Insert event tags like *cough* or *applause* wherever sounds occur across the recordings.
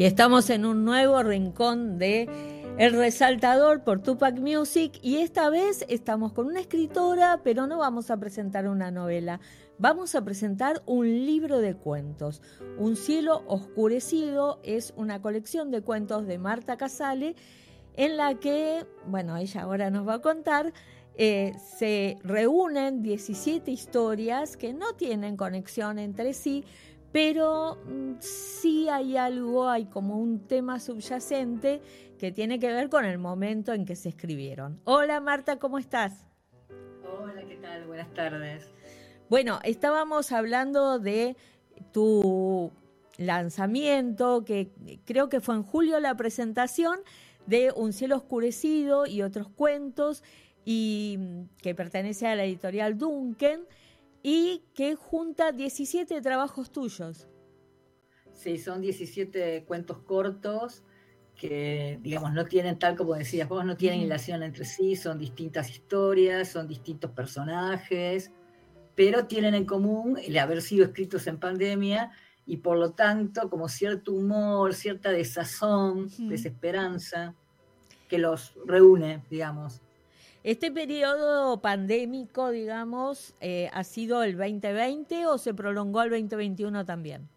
y estamos en un nuevo rincón de El Resaltador por Tupac Music y esta vez estamos con una escritora, pero no vamos a presentar una novela, vamos a presentar un libro de cuentos. Un cielo oscurecido es una colección de cuentos de Marta Casale en la que, bueno, ella ahora nos va a contar, eh, se reúnen 17 historias que no tienen conexión entre sí, pero mm, sí hay algo, hay como un tema subyacente que tiene que ver con el momento en que se escribieron. Hola Marta, ¿cómo estás? Hola, ¿qué tal? Buenas tardes. Bueno, estábamos hablando de tu lanzamiento, que creo que fue en julio la presentación de Un cielo oscurecido y otros cuentos, y mm, que pertenece a la editorial Duncan y que junta 17 trabajos tuyos. Sí, son 17 cuentos cortos que, digamos, no tienen, tal como decías vos, no tienen relación entre sí, son distintas historias, son distintos personajes, pero tienen en común el haber sido escritos en pandemia y por lo tanto como cierto humor, cierta desazón, desesperanza, que los reúne, digamos. ¿Este periodo pandémico, digamos, eh, ha sido el 2020 o se prolongó al 2021 también?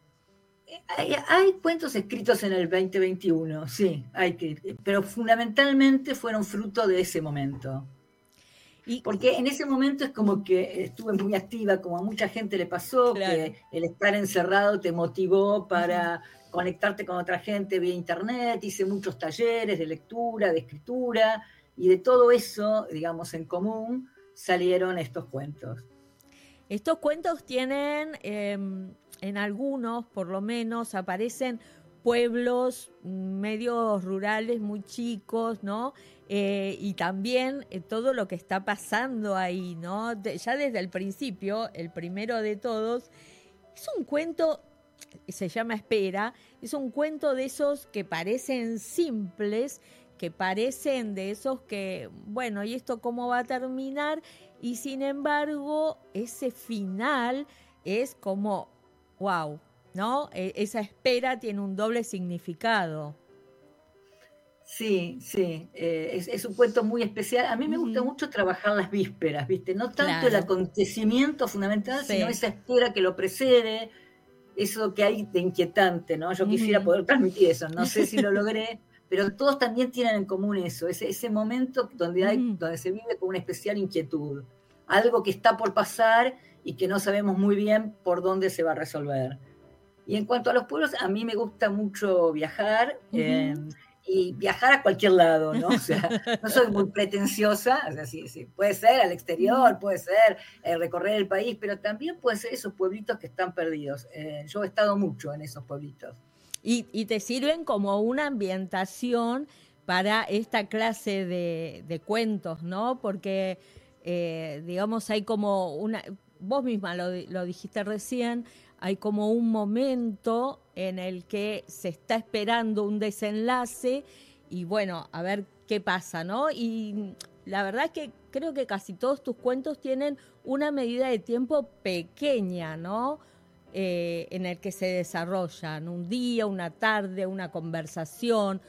Hay, cuentos escritos en el 2021, sí, hay que, pero fundamentalmente fueron fruto de ese momento. Y, Porque en ese momento es como que estuve muy activa, como a mucha gente le pasó, que el estar encerrado te motivó para conectarte con otra gente vía internet, hice muchos talleres de lectura, de escritura, y de todo eso, digamos, en común salieron estos cuentos. Estos cuentos tienen, em, en algunos por lo menos, aparecen pueblos medios rurales muy chicos, ¿no? Eh, y también eh, todo lo que está pasando ahí, ¿no? ya desde el principio, el primero de todos, es un cuento, se llama Espera, es un cuento de esos que parecen simples que parecen de esos que, bueno, ¿y esto cómo va a terminar? Y sin embargo, ese final es como, wow, ¿no? E, esa espera tiene un doble significado. Sí, sí, eh, es, un cuento muy especial. A mí me gusta mucho trabajar las vísperas, ¿viste? No tanto el acontecimiento fundamental, sino esa espera que lo precede, eso que hay de inquietante, ¿no? Yo quisiera poder transmitir eso, no sé si lo logré, pero todos también tienen en común eso, ese, ese momento donde, hay, donde se vive con una especial inquietud, algo que está por pasar y que no sabemos muy bien por dónde se va a resolver. Y en cuanto a los pueblos, a mí me gusta mucho viajar. Eh, y viajar a cualquier lado, ¿no? O sea, no soy muy *laughs* pretenciosa, o sea, sí, sí, puede ser al exterior, puede ser eh, recorrer el país, pero también puede ser esos pueblitos que están perdidos. Eh, yo he estado mucho en esos pueblitos y, te sirven como una ambientación para esta clase de, cuentos, ¿no? Porque, eh, digamos, hay como una, vos misma lo, lo dijiste recién, hay como un momento en el que se está esperando un desenlace y bueno, a ver qué pasa, ¿no? Y la verdad es que creo que casi todos tus cuentos tienen una medida de tiempo pequeña, ¿no? Eh, en el que se desarrollan, un día, una tarde, una conversación,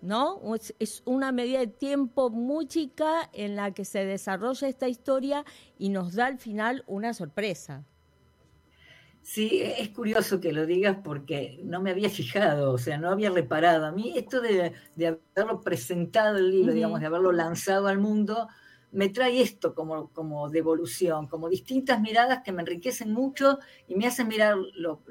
¿no? Es, una medida de tiempo muy chica en la que se desarrolla esta historia y nos da al final una sorpresa. Sí, es curioso que lo digas porque no me había fijado, o sea, no había reparado. A mí esto de, haberlo presentado el libro, digamos, de haberlo lanzado al mundo, me trae esto como, como devolución, como distintas miradas que me enriquecen mucho y me hacen mirar lo,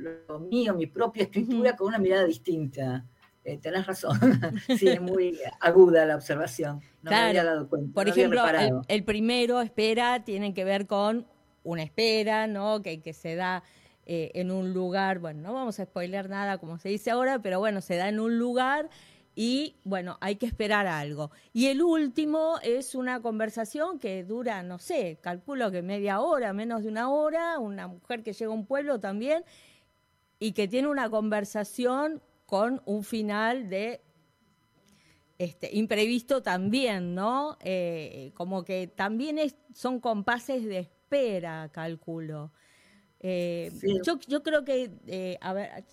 mío, mi propia escritura, con una mirada distinta. Eh, tenés razón, *laughs* sí, es muy aguda la observación. No me había dado cuenta. Por ejemplo, el, primero, espera, tiene que ver con una espera, ¿no? Que, que se da eh, en un lugar, bueno, no vamos a spoiler nada como se dice ahora, pero bueno, se da en un lugar y bueno, hay que esperar algo. Y el último es una conversación que dura, no sé, calculo que media hora, menos de una hora, una mujer que llega a un pueblo también y que tiene una conversación con un final de este, imprevisto también, ¿no? Eh, como que también son compases de espera, calculo. Eh, yo, yo creo que, eh, a ver,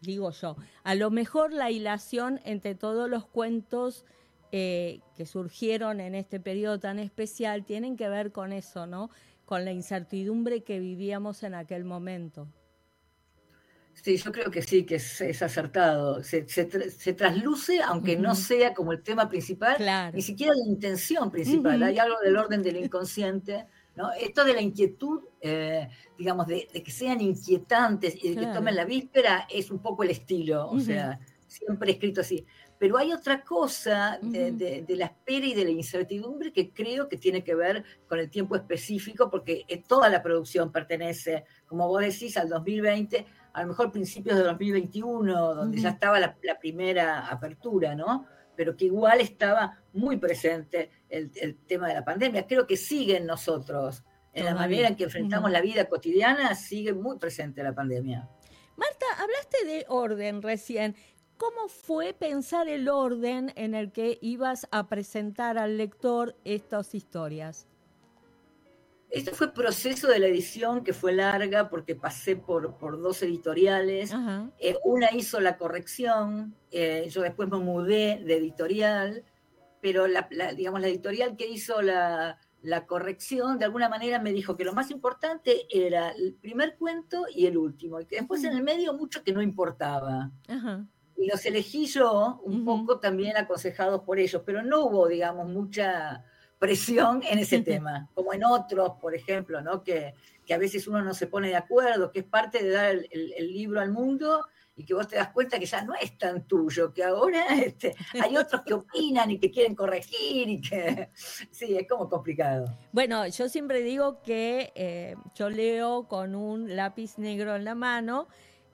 digo yo, a lo mejor la hilación entre todos los cuentos eh, que surgieron en este periodo tan especial tienen que ver con eso, ¿no? Con la incertidumbre que vivíamos en aquel momento. Sí, yo creo que sí, que es, acertado. Se, trasluce, aunque no sea como el tema principal, ni siquiera la intención principal. Hay algo del orden del inconsciente. ¿No? Esto de la inquietud, eh, digamos, de, que sean inquietantes y de que tomen la víspera, es un poco el estilo. O sea, siempre escrito así. Pero hay otra cosa de, la espera y de la incertidumbre que creo que tiene que ver con el tiempo específico, porque eh, toda la producción pertenece, como vos decís, al 2020 a lo mejor principios de 2021, donde ya estaba la, primera apertura, ¿no? Pero que igual estaba muy presente el, tema de la pandemia. Creo que sigue en nosotros, en la manera en que enfrentamos la vida cotidiana, sigue muy presente la pandemia. Marta, hablaste de orden recién. ¿Cómo fue pensar el orden en el que ibas a presentar al lector estas historias? Esto fue proceso de la edición que fue larga porque pasé por, por dos editoriales. Eh, una hizo la corrección, eh, yo después me mudé de editorial, pero la, digamos, la editorial que hizo la, la, corrección de alguna manera me dijo que lo más importante era el primer cuento y el último, y que después en el medio mucho que no importaba. Y los elegí yo un poco también aconsejados por ellos, pero no hubo, digamos, mucha presión en ese tema, como en otros, por ejemplo, ¿no? que, que, a veces uno no se pone de acuerdo, que es parte de dar el, libro al mundo y que vos te das cuenta que ya no es tan tuyo, que ahora *laughs* este, hay otros que opinan y que quieren corregir y que *laughs* sí, es como complicado. Bueno, yo siempre digo que eh, yo leo con un lápiz negro en la mano.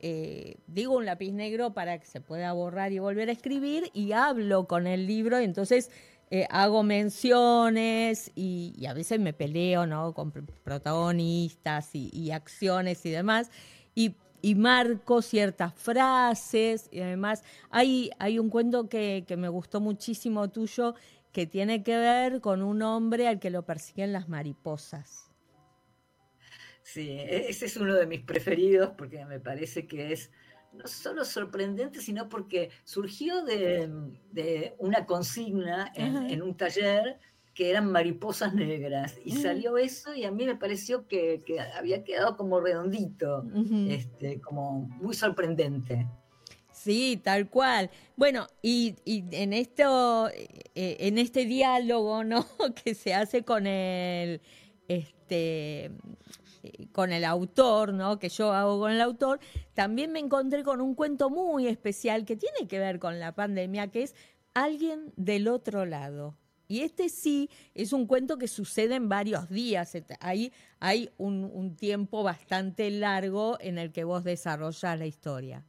Eh, digo un lápiz negro para que se pueda borrar y volver a escribir y hablo con el libro, entonces eh, hago menciones y, a veces me peleo, ¿no? Con protagonistas y, acciones y demás. Y, marco ciertas frases y además hay, hay un cuento que, que me gustó muchísimo tuyo que tiene que ver con un hombre al que lo persiguen las mariposas. Sí, e-, ese es uno de mis preferidos porque me parece que es no solo sorprendente, sino porque surgió de, una consigna en, un taller que eran mariposas negras y mm. salió eso y a mí me pareció que, había quedado como redondito, este, como muy sorprendente. Sí, tal cual. Bueno, y, en esto, eh, en este diálogo, ¿no? *laughs* que se hace con el este con el autor, ¿no? Que yo hago con el autor, también me encontré con un cuento muy especial que tiene que ver con la pandemia, que es Alguien del otro lado. Y este sí es un cuento que sucede en varios días. Ahí hay un, tiempo bastante largo en el que vos desarrollas la historia.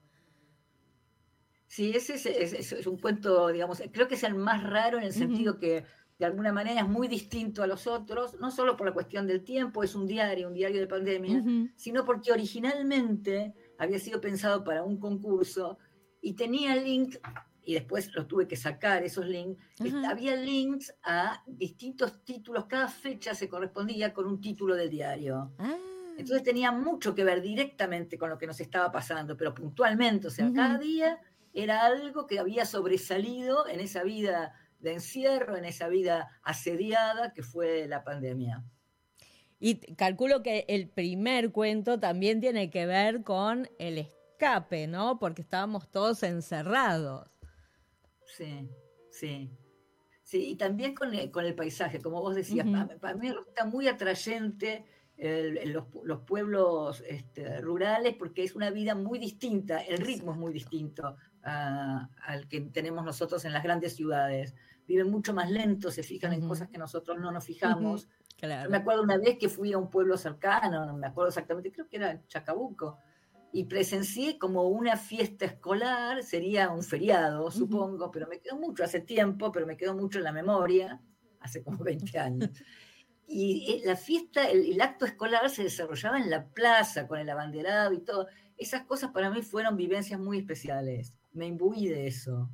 Sí, ese es, un cuento, digamos, creo que es el más raro en el sentido que de alguna manera es muy distinto a los otros, no solo por la cuestión del tiempo, es un diario, un diario de pandemia, sino porque originalmente había sido pensado para un concurso y tenía link, y después los tuve que sacar esos links, había links a distintos títulos, cada fecha se correspondía con un título del diario. Ah. Entonces tenía mucho que ver directamente con lo que nos estaba pasando, pero puntualmente, o sea, cada día era algo que había sobresalido en esa vida de encierro, en esa vida asediada que fue la pandemia. Y calculo que el primer cuento también tiene que ver con el escape, ¿no? Porque estábamos todos encerrados. Sí, sí. Sí, y también con el, con el paisaje, como vos decías, para, mí resulta muy atrayente los, pueblos este, rurales porque es una vida muy distinta, el ritmo es muy distinto al que tenemos nosotros en las grandes ciudades viven mucho más lento, se fijan en cosas que nosotros no nos fijamos. me acuerdo una vez que fui a un pueblo cercano, no me acuerdo exactamente, creo que era Chacabuco, y presencié como una fiesta escolar, sería un feriado, supongo, pero me quedó mucho hace tiempo, pero me quedó mucho en la memoria, hace como *laughs* 20 años. Y eh, la fiesta, el, acto escolar se desarrollaba en la plaza, con el abanderado y todo. Esas cosas para mí fueron vivencias muy especiales. Me imbuí de eso.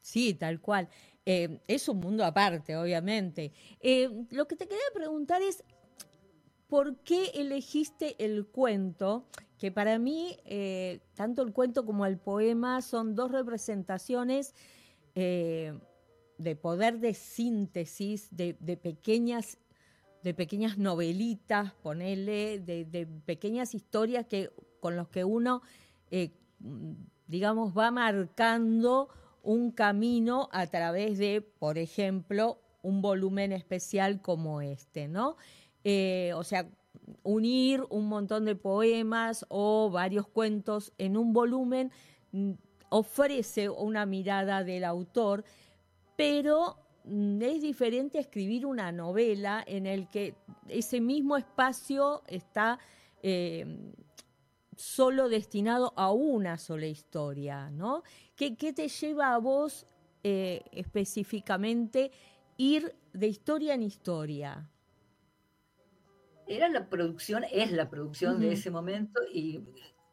Sí, tal cual. Eh, es un mundo aparte, obviamente. Eh, lo que te quería preguntar es, ¿por qué elegiste el cuento que para mí eh, tanto el cuento como el poema son dos representaciones de poder de síntesis, de, pequeñas de pequeñas novelitas, ponele, de, pequeñas historias que, con los que uno, digamos, va marcando un camino a través de, por ejemplo, un volumen especial como este, ¿no? o sea, unir un montón de poemas o varios cuentos en un volumen mm, ofrece una mirada del autor, pero mm, es diferente escribir una novela en el que ese mismo espacio está em, solo destinado a una sola historia, ¿no? ¿Qué, te lleva a vos eh, específicamente ir de historia en historia? era la producción, es la producción de ese momento y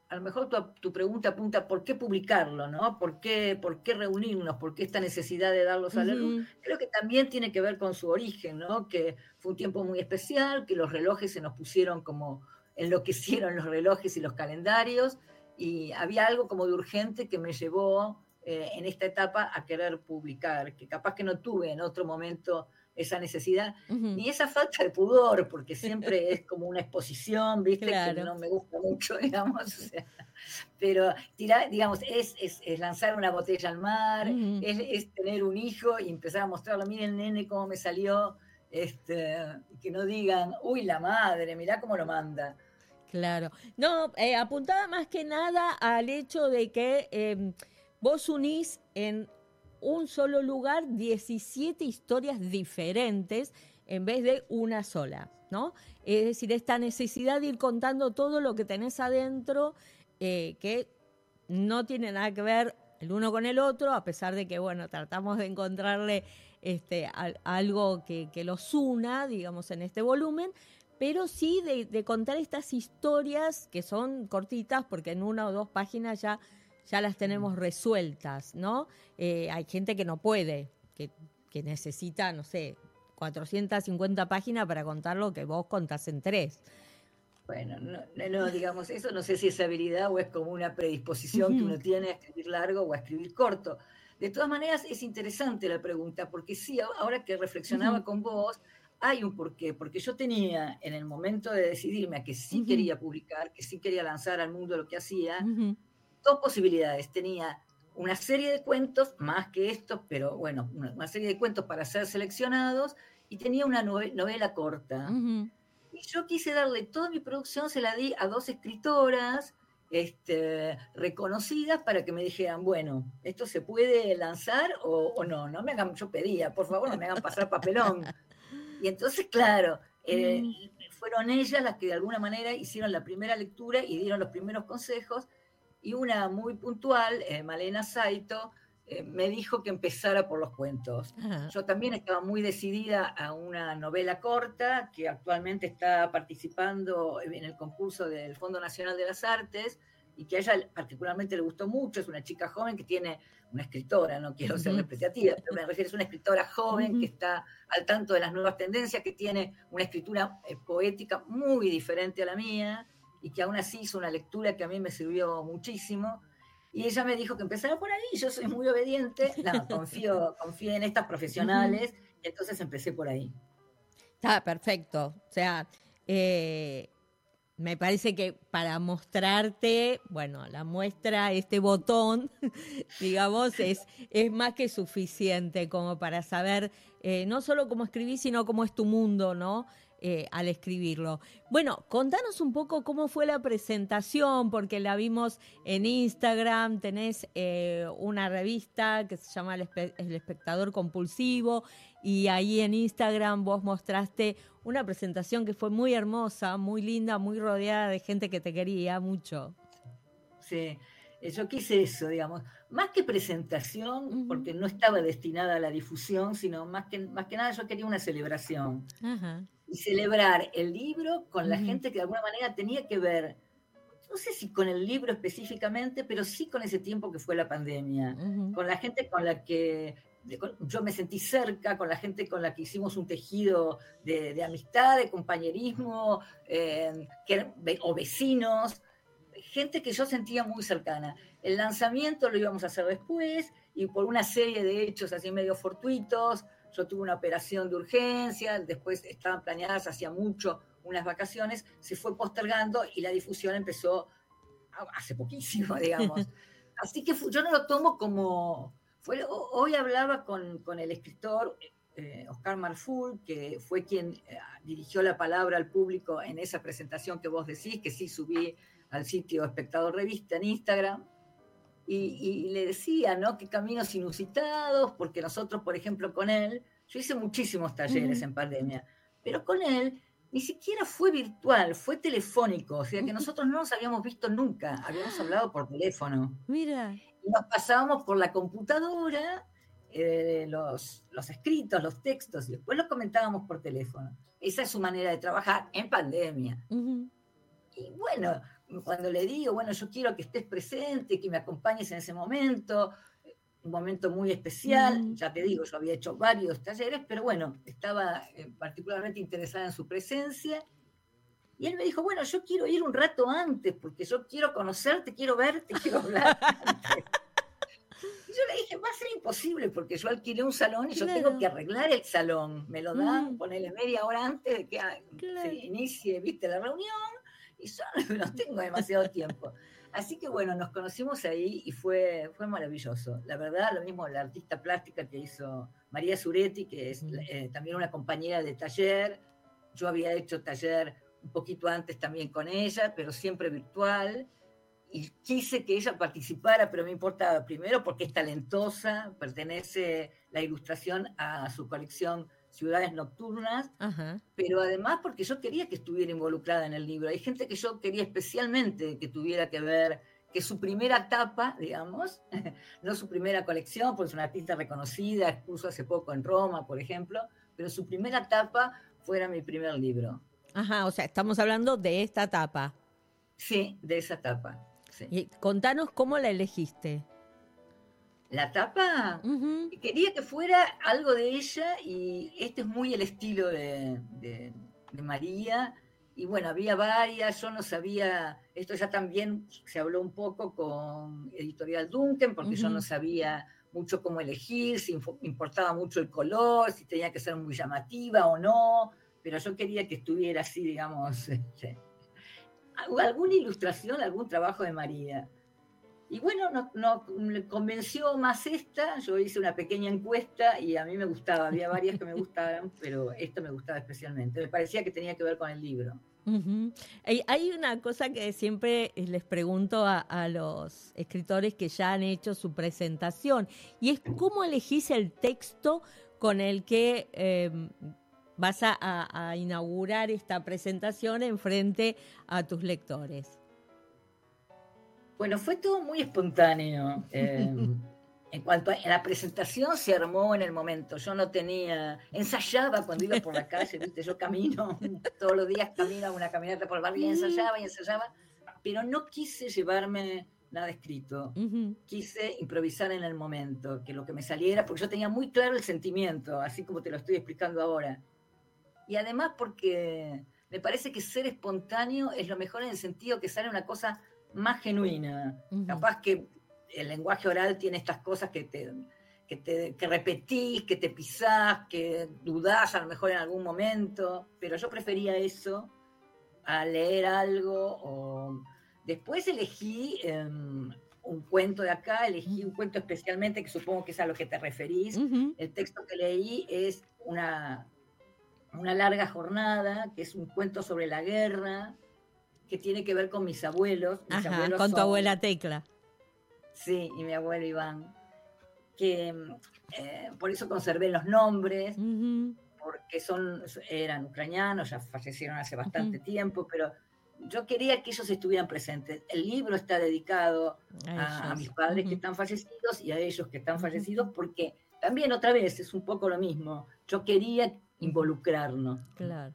a lo mejor tu, pregunta apunta por qué publicarlo, ¿no? ¿Por qué, ¿Por qué reunirnos? ¿Por qué esta necesidad de darlos a la luz? Creo que también tiene que ver con su origen, ¿no? Que fue un tiempo muy especial, que los relojes se nos pusieron como enloquecieron *laughs* los relojes y los calendarios y había algo como de urgente que me llevó eh, en esta etapa a querer publicar, que capaz que no tuve en otro momento esa necesidad, ni esa falta de pudor, porque siempre es *laughs* como una exposición, ¿viste? Que no me gusta mucho, *laughs* digamos. pero tirar, digamos, es, es, lanzar una botella al mar, es, tener un hijo y empezar a mostrarlo, miren, nene, cómo me salió, este, que no digan, uy, la madre, mirá cómo lo manda. Claro. No, eh, apuntaba más que nada al hecho de que em, vos unís en un solo lugar 17 historias diferentes en vez de una sola, ¿no? Es decir, esta necesidad de ir contando todo lo que tenés adentro, eh, que no tiene nada que ver el uno con el otro, a pesar de que, bueno, tratamos de encontrarle este, algo que, los una, digamos, en este volumen, pero sí de, de contar estas historias que son cortitas, porque en una o dos páginas ya ya las tenemos resueltas, ¿no? Eh, hay gente que no puede, que, necesita, no sé, 450 páginas para contar lo que vos contás en tres. Bueno, no, digamos, eso no sé si es habilidad o es como una predisposición que uno tiene a escribir largo o a escribir corto. De todas maneras, es interesante la pregunta, porque sí, ahora que reflexionaba con vos, hay un porqué, porque yo tenía en el momento de decidirme a que sí quería publicar, que sí quería lanzar al mundo lo que hacía, dos posibilidades. Tenía una serie de cuentos, más que estos, pero bueno, una, serie de cuentos para ser seleccionados, y tenía una novela corta. Y yo quise darle toda mi producción, se la di a dos escritoras este, reconocidas para que me dijeran, bueno, esto se puede lanzar o, no, no me hagan, yo pedía, por favor, no me hagan pasar papelón. Y entonces, claro, eh, mm. fueron ellas las que de alguna manera hicieron la primera lectura y dieron los primeros consejos y una muy puntual, eh, Malena Saito, eh, me dijo que empezara por los cuentos. Yo también estaba muy decidida a una novela corta que actualmente está participando en el concurso del Fondo Nacional de las Artes y que a ella particularmente le gustó mucho. Es una chica joven que tiene una escritora, no quiero ser despreciativa, pero me refiero, es una escritora joven que está al tanto de las nuevas tendencias, que tiene una escritura eh, poética muy diferente a la mía y que aún así hizo una lectura que a mí me sirvió muchísimo. Y ella me dijo que empezara por ahí, yo soy muy obediente, no, *laughs* confío, confío en estas profesionales, y entonces empecé por ahí. Está perfecto. O sea, eh, me parece que para mostrarte, bueno, la muestra, este botón, *laughs* digamos, es, es más que suficiente como para saber eh, no solo cómo escribir, sino cómo es tu mundo, ¿no? Eh, al escribirlo. Bueno, contanos un poco cómo fue la presentación, porque la vimos en Instagram, tenés eh, una revista que se llama el, Espectador Compulsivo y ahí en Instagram vos mostraste una presentación que fue muy hermosa, muy linda, muy rodeada de gente que te quería mucho. Sí, yo quise eso, digamos, más que presentación, porque no estaba destinada a la difusión, sino más que, más que nada yo quería una celebración. Ajá y celebrar el libro con la gente que de alguna manera tenía que ver, no sé si con el libro específicamente, pero sí con ese tiempo que fue la pandemia, con la gente con la que yo me sentí cerca, con la gente con la que hicimos un tejido de, amistad, de compañerismo, eh, o vecinos, gente que yo sentía muy cercana. El lanzamiento lo íbamos a hacer después y por una serie de hechos así medio fortuitos, yo tuve una operación de urgencia, después estaban planeadas hacía mucho unas vacaciones, se fue postergando y la difusión empezó hace poquísimo, *laughs* digamos. Así que yo no lo tomo como... Fue, hoy hablaba con, con el escritor eh, Oscar Marful, que fue quien eh, dirigió la palabra al público en esa presentación que vos decís, que sí subí al sitio Espectador Revista en Instagram, y, le decía, ¿no? Que caminos inusitados, porque nosotros, por ejemplo, con él, yo hice muchísimos talleres en pandemia, pero con él ni siquiera fue virtual, fue telefónico, o sea que nosotros no nos habíamos visto nunca, habíamos hablado por teléfono. Mira. Y nos pasábamos por la computadora eh, los, los escritos, los textos, y después los comentábamos por teléfono. Esa es su manera de trabajar en pandemia. Y bueno, cuando le digo, bueno, yo quiero que estés presente, que me acompañes en ese momento, un momento muy especial, ya te digo, yo había hecho varios talleres, pero bueno, estaba eh, particularmente interesada en su presencia. Y él me dijo, bueno, yo quiero ir un rato antes, porque yo quiero conocerte, quiero verte, *laughs* quiero hablar. yo le dije, va a ser imposible porque yo alquilé un salón y yo tengo que arreglar el salón. Me lo dan, mm. ponerle media hora antes de que se inicie, viste, la reunión y yo *laughs* no tengo demasiado tiempo. Así que bueno, nos conocimos ahí y fue, fue maravilloso. La verdad, lo mismo la artista plástica que hizo María Zuretti, que es mm. eh, también una compañera de taller. Yo había hecho taller un poquito antes también con ella, pero siempre virtual y quise que ella participara, pero me importaba primero porque es talentosa, pertenece la ilustración a su colección Ciudades Nocturnas, pero además porque yo quería que estuviera involucrada en el libro. Hay gente que yo quería especialmente que tuviera que ver, que su primera etapa, digamos, *laughs* no su primera colección, porque es una artista reconocida, expuso hace poco en Roma, por ejemplo, pero su primera etapa fuera mi primer libro. Ajá, o sea, estamos hablando de esta etapa. Sí, de esa etapa. Y contanos cómo la elegiste. La tapa, quería que fuera algo de ella y este es muy el estilo de, María. Y bueno, había varias, yo no sabía, esto ya también se habló un poco con Editorial Duncan, porque yo no sabía mucho cómo elegir, si importaba mucho el color, si tenía que ser muy llamativa o no, pero yo quería que estuviera así, digamos, *laughs* este, alguna ilustración, algún trabajo de María. Y bueno, no, no, me convenció más esta, yo hice una pequeña encuesta y a mí me gustaba, había varias que me gustaban, *laughs* pero esta me gustaba especialmente, me parecía que tenía que ver con el libro. Hay una cosa que siempre les pregunto a, los escritores que ya han hecho su presentación y es cómo elegís el texto con el que em, vas a, inaugurar esta presentación en frente a tus lectores? Bueno, fue todo muy espontáneo. Em, *laughs* en cuanto a la presentación se armó en el momento. Yo no tenía, ensayaba cuando iba por la calle, ¿viste? yo camino, *laughs* todos los días camino una caminata por el barrio y ensayaba y ensayaba, pero no quise llevarme nada escrito. Quise improvisar en el momento, que lo que me saliera, porque yo tenía muy claro el sentimiento, así como te lo estoy explicando ahora y además porque me parece que ser espontáneo es lo mejor en el sentido que sale una cosa más genuina. Capaz que el lenguaje oral tiene estas cosas que te, que te que repetís, que te pisás, que dudás a lo mejor en algún momento, pero yo prefería eso a leer algo o después elegí em, un cuento de acá, elegí un cuento especialmente que supongo que es a lo que te referís. El texto que leí es una una larga jornada, que es un cuento sobre la guerra, que tiene que ver con mis abuelos. con tu abuela Tecla. Sí, y mi abuelo Iván. Que eh, por eso conservé los nombres, porque son, eran ucranianos, ya fallecieron hace bastante tiempo, pero yo quería que ellos estuvieran presentes. El libro está dedicado a, mis padres que están fallecidos y a ellos que están fallecidos, porque también otra vez es un poco lo mismo. Yo quería involucrarnos. Claro.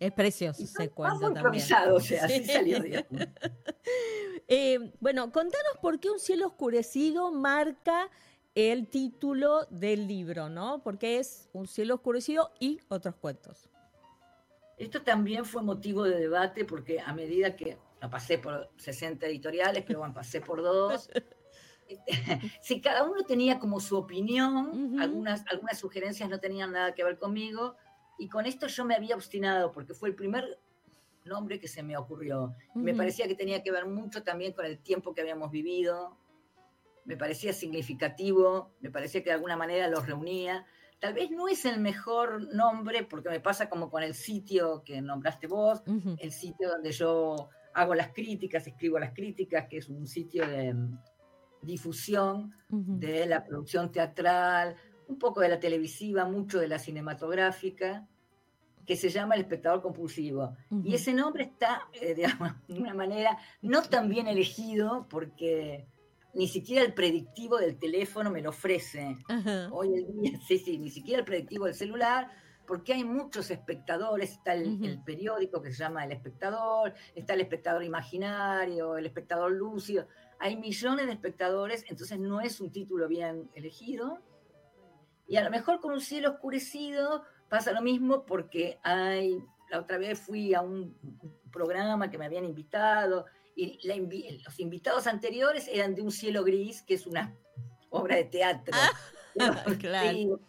Es precioso ese cuento también. o sea, así salió *laughs* eh, bueno, contanos por qué Un cielo oscurecido marca el título del libro, ¿no? Porque es Un cielo oscurecido y otros cuentos. Esto también fue motivo de debate porque a medida que no pasé por 60 editoriales, pero bueno, pasé por dos. *laughs* *laughs* si cada uno tenía como su opinión, algunas, algunas sugerencias no tenían nada que ver conmigo, y con esto yo me había obstinado, porque fue el primer nombre que se me ocurrió. Me parecía que tenía que ver mucho también con el tiempo que habíamos vivido, me parecía significativo, me parecía que de alguna manera los reunía. Tal vez no es el mejor nombre, porque me pasa como con el sitio que nombraste vos, el sitio donde yo hago las críticas, escribo las críticas, que es un sitio de mm, difusión de la producción teatral, un poco de la televisiva, mucho de la cinematográfica, que se llama El espectador compulsivo. Y ese nombre está, eh, *laughs* digamos, de una manera no tan bien elegido porque ni siquiera el predictivo del teléfono me lo ofrece. Hoy en día, sí, sí, ni siquiera el predictivo del celular, porque hay muchos espectadores, está el, periódico que se llama El Espectador, está el espectador imaginario, el espectador lúcido, hay millones de espectadores, entonces no es un título bien elegido. Y a lo mejor con un cielo oscurecido pasa lo mismo porque hay, la otra vez fui a un programa que me habían invitado y los invitados anteriores eran de un cielo gris, que es una obra de teatro. Ah, *laughs* claro.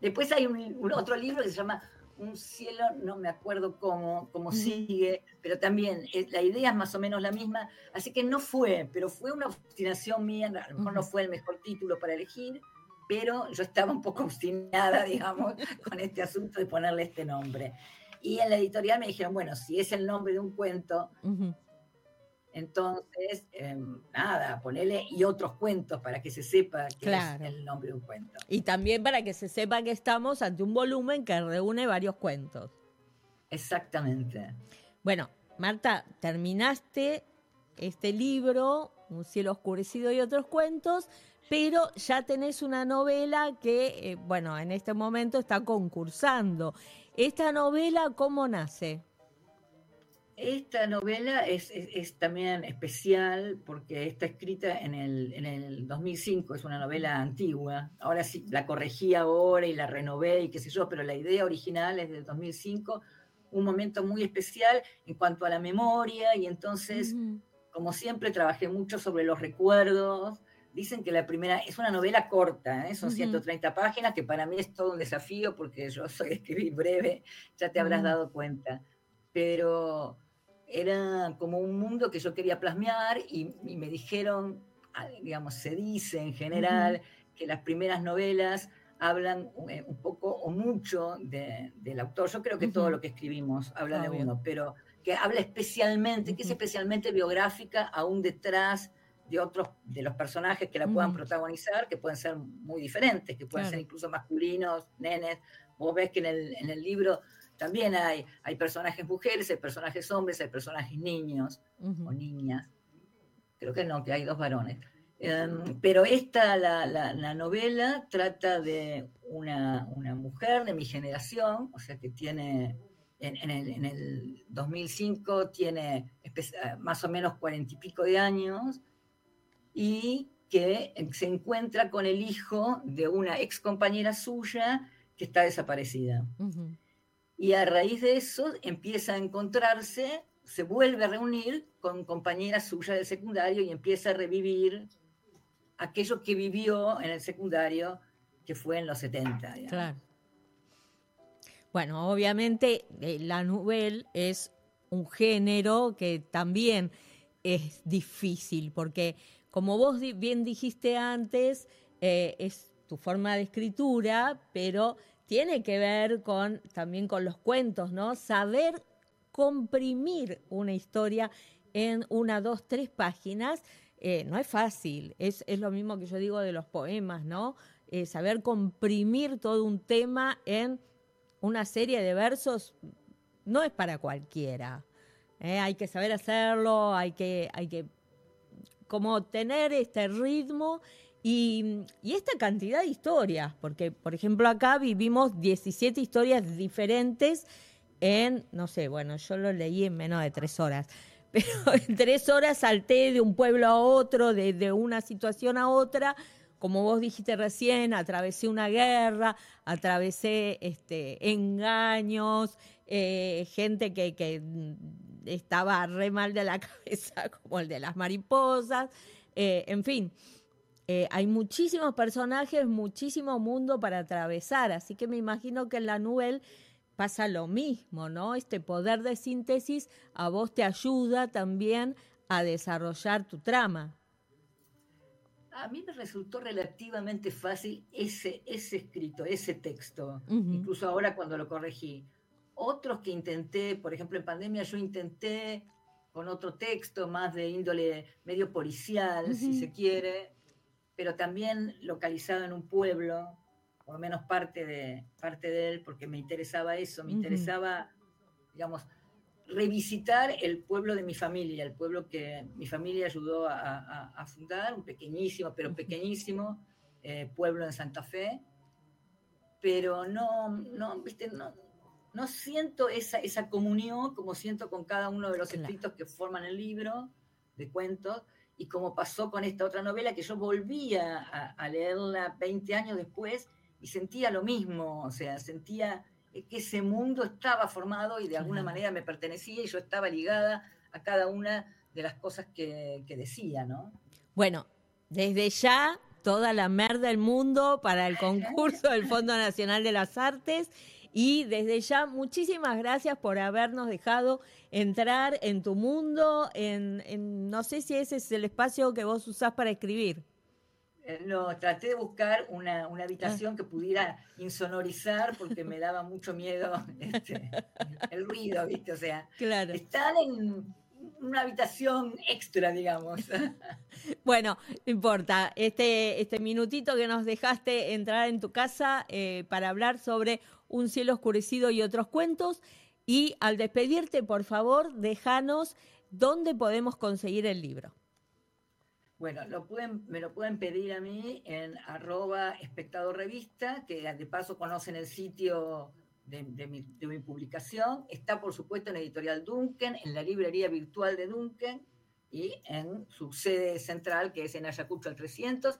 Después hay un, otro libro que se llama Un cielo, no me acuerdo cómo, cómo sigue, pero también eh, la idea es más o menos la misma, así que no fue, pero fue una obstinación mía, a lo mejor no fue el mejor título para elegir, pero yo estaba un poco *laughs* obstinada, digamos, con este asunto de ponerle este nombre. Y en la editorial me dijeron, bueno, si es el nombre de un cuento, entonces, em, nada, ponele y otros cuentos para que se sepa que es el nombre de un cuento. Y también para que se sepa que estamos ante un volumen que reúne varios cuentos. Exactamente. Bueno, Marta, terminaste este libro, Un cielo oscurecido y otros cuentos, pero ya tenés una novela que, eh, bueno, en este momento está concursando. ¿Esta novela cómo nace? Esta novela es, también especial porque está escrita en el, en el 2005, es una novela antigua. Ahora sí, la corregí ahora y la renové y qué sé yo, pero la idea original es del 2005, un momento muy especial en cuanto a la memoria y entonces, como siempre, trabajé mucho sobre los recuerdos. Dicen que la primera es una novela corta, ¿eh? son 130 páginas, que para mí es todo un desafío porque yo *laughs* soy escribir breve, ya te habrás dado cuenta. Pero era como un mundo que yo quería plasmear y, me dijeron, ah, digamos, se dice en general que las primeras novelas hablan eh, un poco o mucho del autor. Yo creo que todo lo que escribimos habla de uno, pero que habla especialmente, que es especialmente biográfica, aún detrás de otros, de los personajes que la puedan protagonizar, que pueden ser muy diferentes, que pueden ser incluso masculinos, nenes. Vos ves que en el, en el libro también hay, hay personajes mujeres, hay personajes hombres, hay personajes niños o niñas. Creo que no, que hay dos varones. Em, pero esta, la, la, novela, trata de una, una, mujer de mi generación, o sea que tiene, en, en, el, en el, 2005 tiene más o menos cuarenta y pico de años, y que se encuentra con el hijo de una ex compañera suya que está desaparecida. Y a raíz de eso empieza a encontrarse, se vuelve a reunir con compañeras suyas del secundario y empieza a revivir aquello que vivió en el secundario, que fue en los 70. Claro. Bueno, obviamente eh, la novela es un género que también es difícil, porque como vos bien dijiste antes, eh, es tu forma de escritura, pero tiene que ver con también con los cuentos, ¿no? Saber comprimir una historia en una, dos, tres páginas eh, no es fácil. Es, lo mismo que yo digo de los poemas, ¿no? Saber comprimir todo un tema en una serie de versos no es para cualquiera. ¿eh? Hay que saber hacerlo, hay que, hay que como tener este ritmo y, esta cantidad de historias, porque por ejemplo acá vivimos 17 historias diferentes en, no sé, bueno, yo lo leí en menos de tres horas, *laughs* pero en tres horas salté de un pueblo a otro, de, una situación a otra, como vos dijiste recién, atravesé una guerra, atravesé este, engaños, eh, gente que, estaba re mal de la *laughs* cabeza, como el de las mariposas. Eh, en fin, eh, hay muchísimos personajes, muchísimo mundo para atravesar, así que me imagino que en la novela pasa lo mismo, ¿no? Este poder de síntesis a vos te ayuda también a desarrollar tu trama. A mí me resultó relativamente fácil ese, ese escrito, ese texto, incluso ahora cuando lo corregí. Otros que intenté, por ejemplo, en pandemia yo intenté con otro texto más de índole medio policial, si se quiere, pero también localizado en un pueblo, por lo menos parte de, parte de él, porque me interesaba eso, me interesaba, digamos, revisitar el pueblo de mi familia, el pueblo que mi familia ayudó a, fundar, un pequeñísimo, pero pequeñísimo eh, pueblo en Santa Fe, pero no, no, ¿viste? no, no siento esa, esa comunión como siento con cada uno de los escritos que forman el libro de cuentos, y como pasó con esta otra novela que yo volvía a, leerla 20 años después y sentía lo mismo, o sea, sentía que ese mundo estaba formado y de alguna manera me pertenecía y yo estaba ligada a cada una de las cosas que, decía, ¿no? Bueno, desde ya toda la merda del mundo para el concurso del Fondo Nacional de las Artes y desde ya, muchísimas gracias por habernos dejado entrar en tu mundo, en, no sé si ese es el espacio que vos usás para escribir. No, traté de buscar una, habitación que pudiera insonorizar porque me daba mucho miedo *laughs* este, el ruido, ¿viste? O sea, claro. están en una habitación extra, digamos. *laughs* Bueno, no importa. Este, este minutito que nos dejaste entrar en tu casa eh, para hablar sobre Un cielo oscurecido y otros cuentos. Y al despedirte, por favor, déjanos dónde podemos conseguir el libro. Bueno, lo pueden, me lo pueden pedir a mí en arroba espectador revista, que de paso conocen el sitio de, mi, publicación. Está, por supuesto, en Editorial Duncan, en la librería virtual de Duncan y en su sede central, que es en Ayacucho al 300.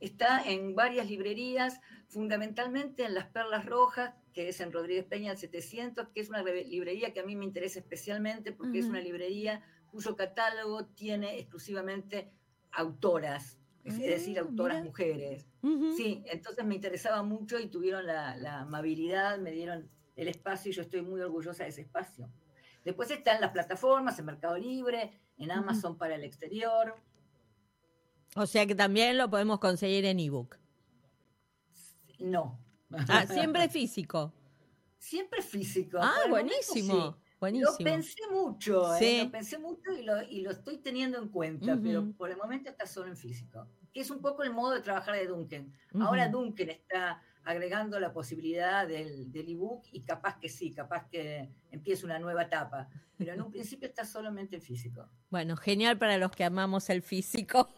Está en varias librerías, fundamentalmente en Las Perlas Rojas, que es en Rodríguez Peña al 700, que es una librería que a mí me interesa especialmente porque es una librería cuyo catálogo tiene exclusivamente autoras, es decir, ah, autoras mujeres. Sí, entonces me interesaba mucho y tuvieron la, amabilidad, me dieron el espacio y yo estoy muy orgullosa de ese espacio. Después están las plataformas, en Mercado Libre, en Amazon para el exterior. O sea que también lo podemos conseguir en ebook. No. Ah, *laughs* siempre físico. Siempre físico. Ah, buenísimo. Buenísimo. Lo pensé mucho, ¿eh? lo pensé mucho y lo, y lo, estoy teniendo en cuenta, pero por el momento está solo en físico, que es un poco el modo de trabajar de Duncan. Ahora Duncan está agregando la posibilidad del, del ebook y capaz que sí, capaz que empiece una nueva etapa, pero en un principio está solamente en físico. Bueno, genial para los que amamos el físico.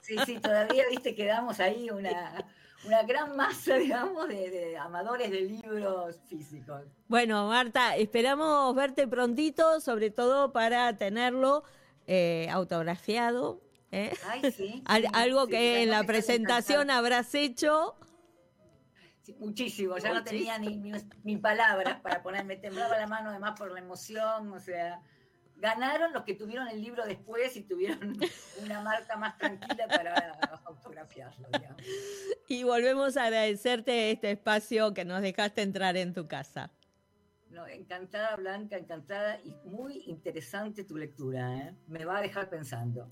Sí, sí, todavía, viste, quedamos ahí una, *laughs* una gran masa, *laughs* digamos, de, amadores de libros físicos. Bueno, Marta, esperamos verte prontito, sobre todo para tenerlo eh, autografiado. ¿eh? Ay, sí, *laughs* Algo que en la presentación habrás hecho. muchísimo, ya no tenía ni, ni, palabras para ponerme, temblaba la mano además por la emoción, o sea, ganaron los que tuvieron el libro después y tuvieron *laughs* una marca más tranquila para autografiarlo. Y volvemos a agradecerte este espacio que nos dejaste entrar en tu casa. No, encantada, Blanca, encantada y muy interesante tu lectura. ¿eh? Me va a dejar pensando.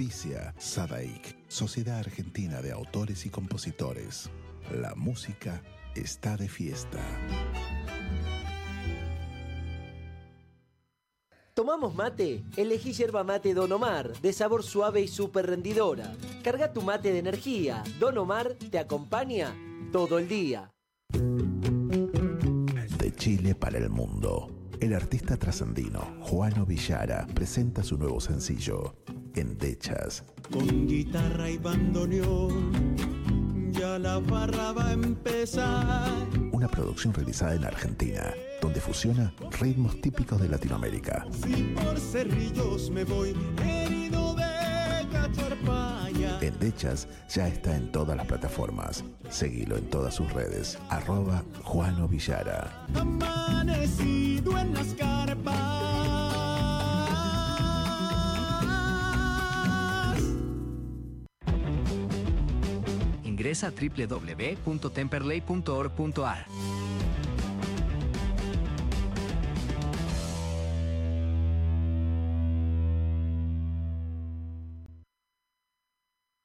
Auspicia Sadaik, Sociedad Argentina de Autores y Compositores. La música está de fiesta. ¿Tomamos mate? Elegí yerba mate Don Omar, de sabor suave y súper rendidora. Carga tu mate de energía. Don Omar te acompaña todo el día. De Chile para el mundo. El artista trascendino Juano Villara presenta su nuevo sencillo, Endechas. Con guitarra y bandoneón, ya la barra va a empezar. Una producción realizada en Argentina, donde fusiona ritmos típicos de Latinoamérica. Si por cerrillos me voy herido de cacharpaya. Endechas ya está en todas las plataformas. Seguilo en todas sus redes. Arroba Juano Villara. Amanecido en las carpas. Ingresa a www.temperley.org.ar.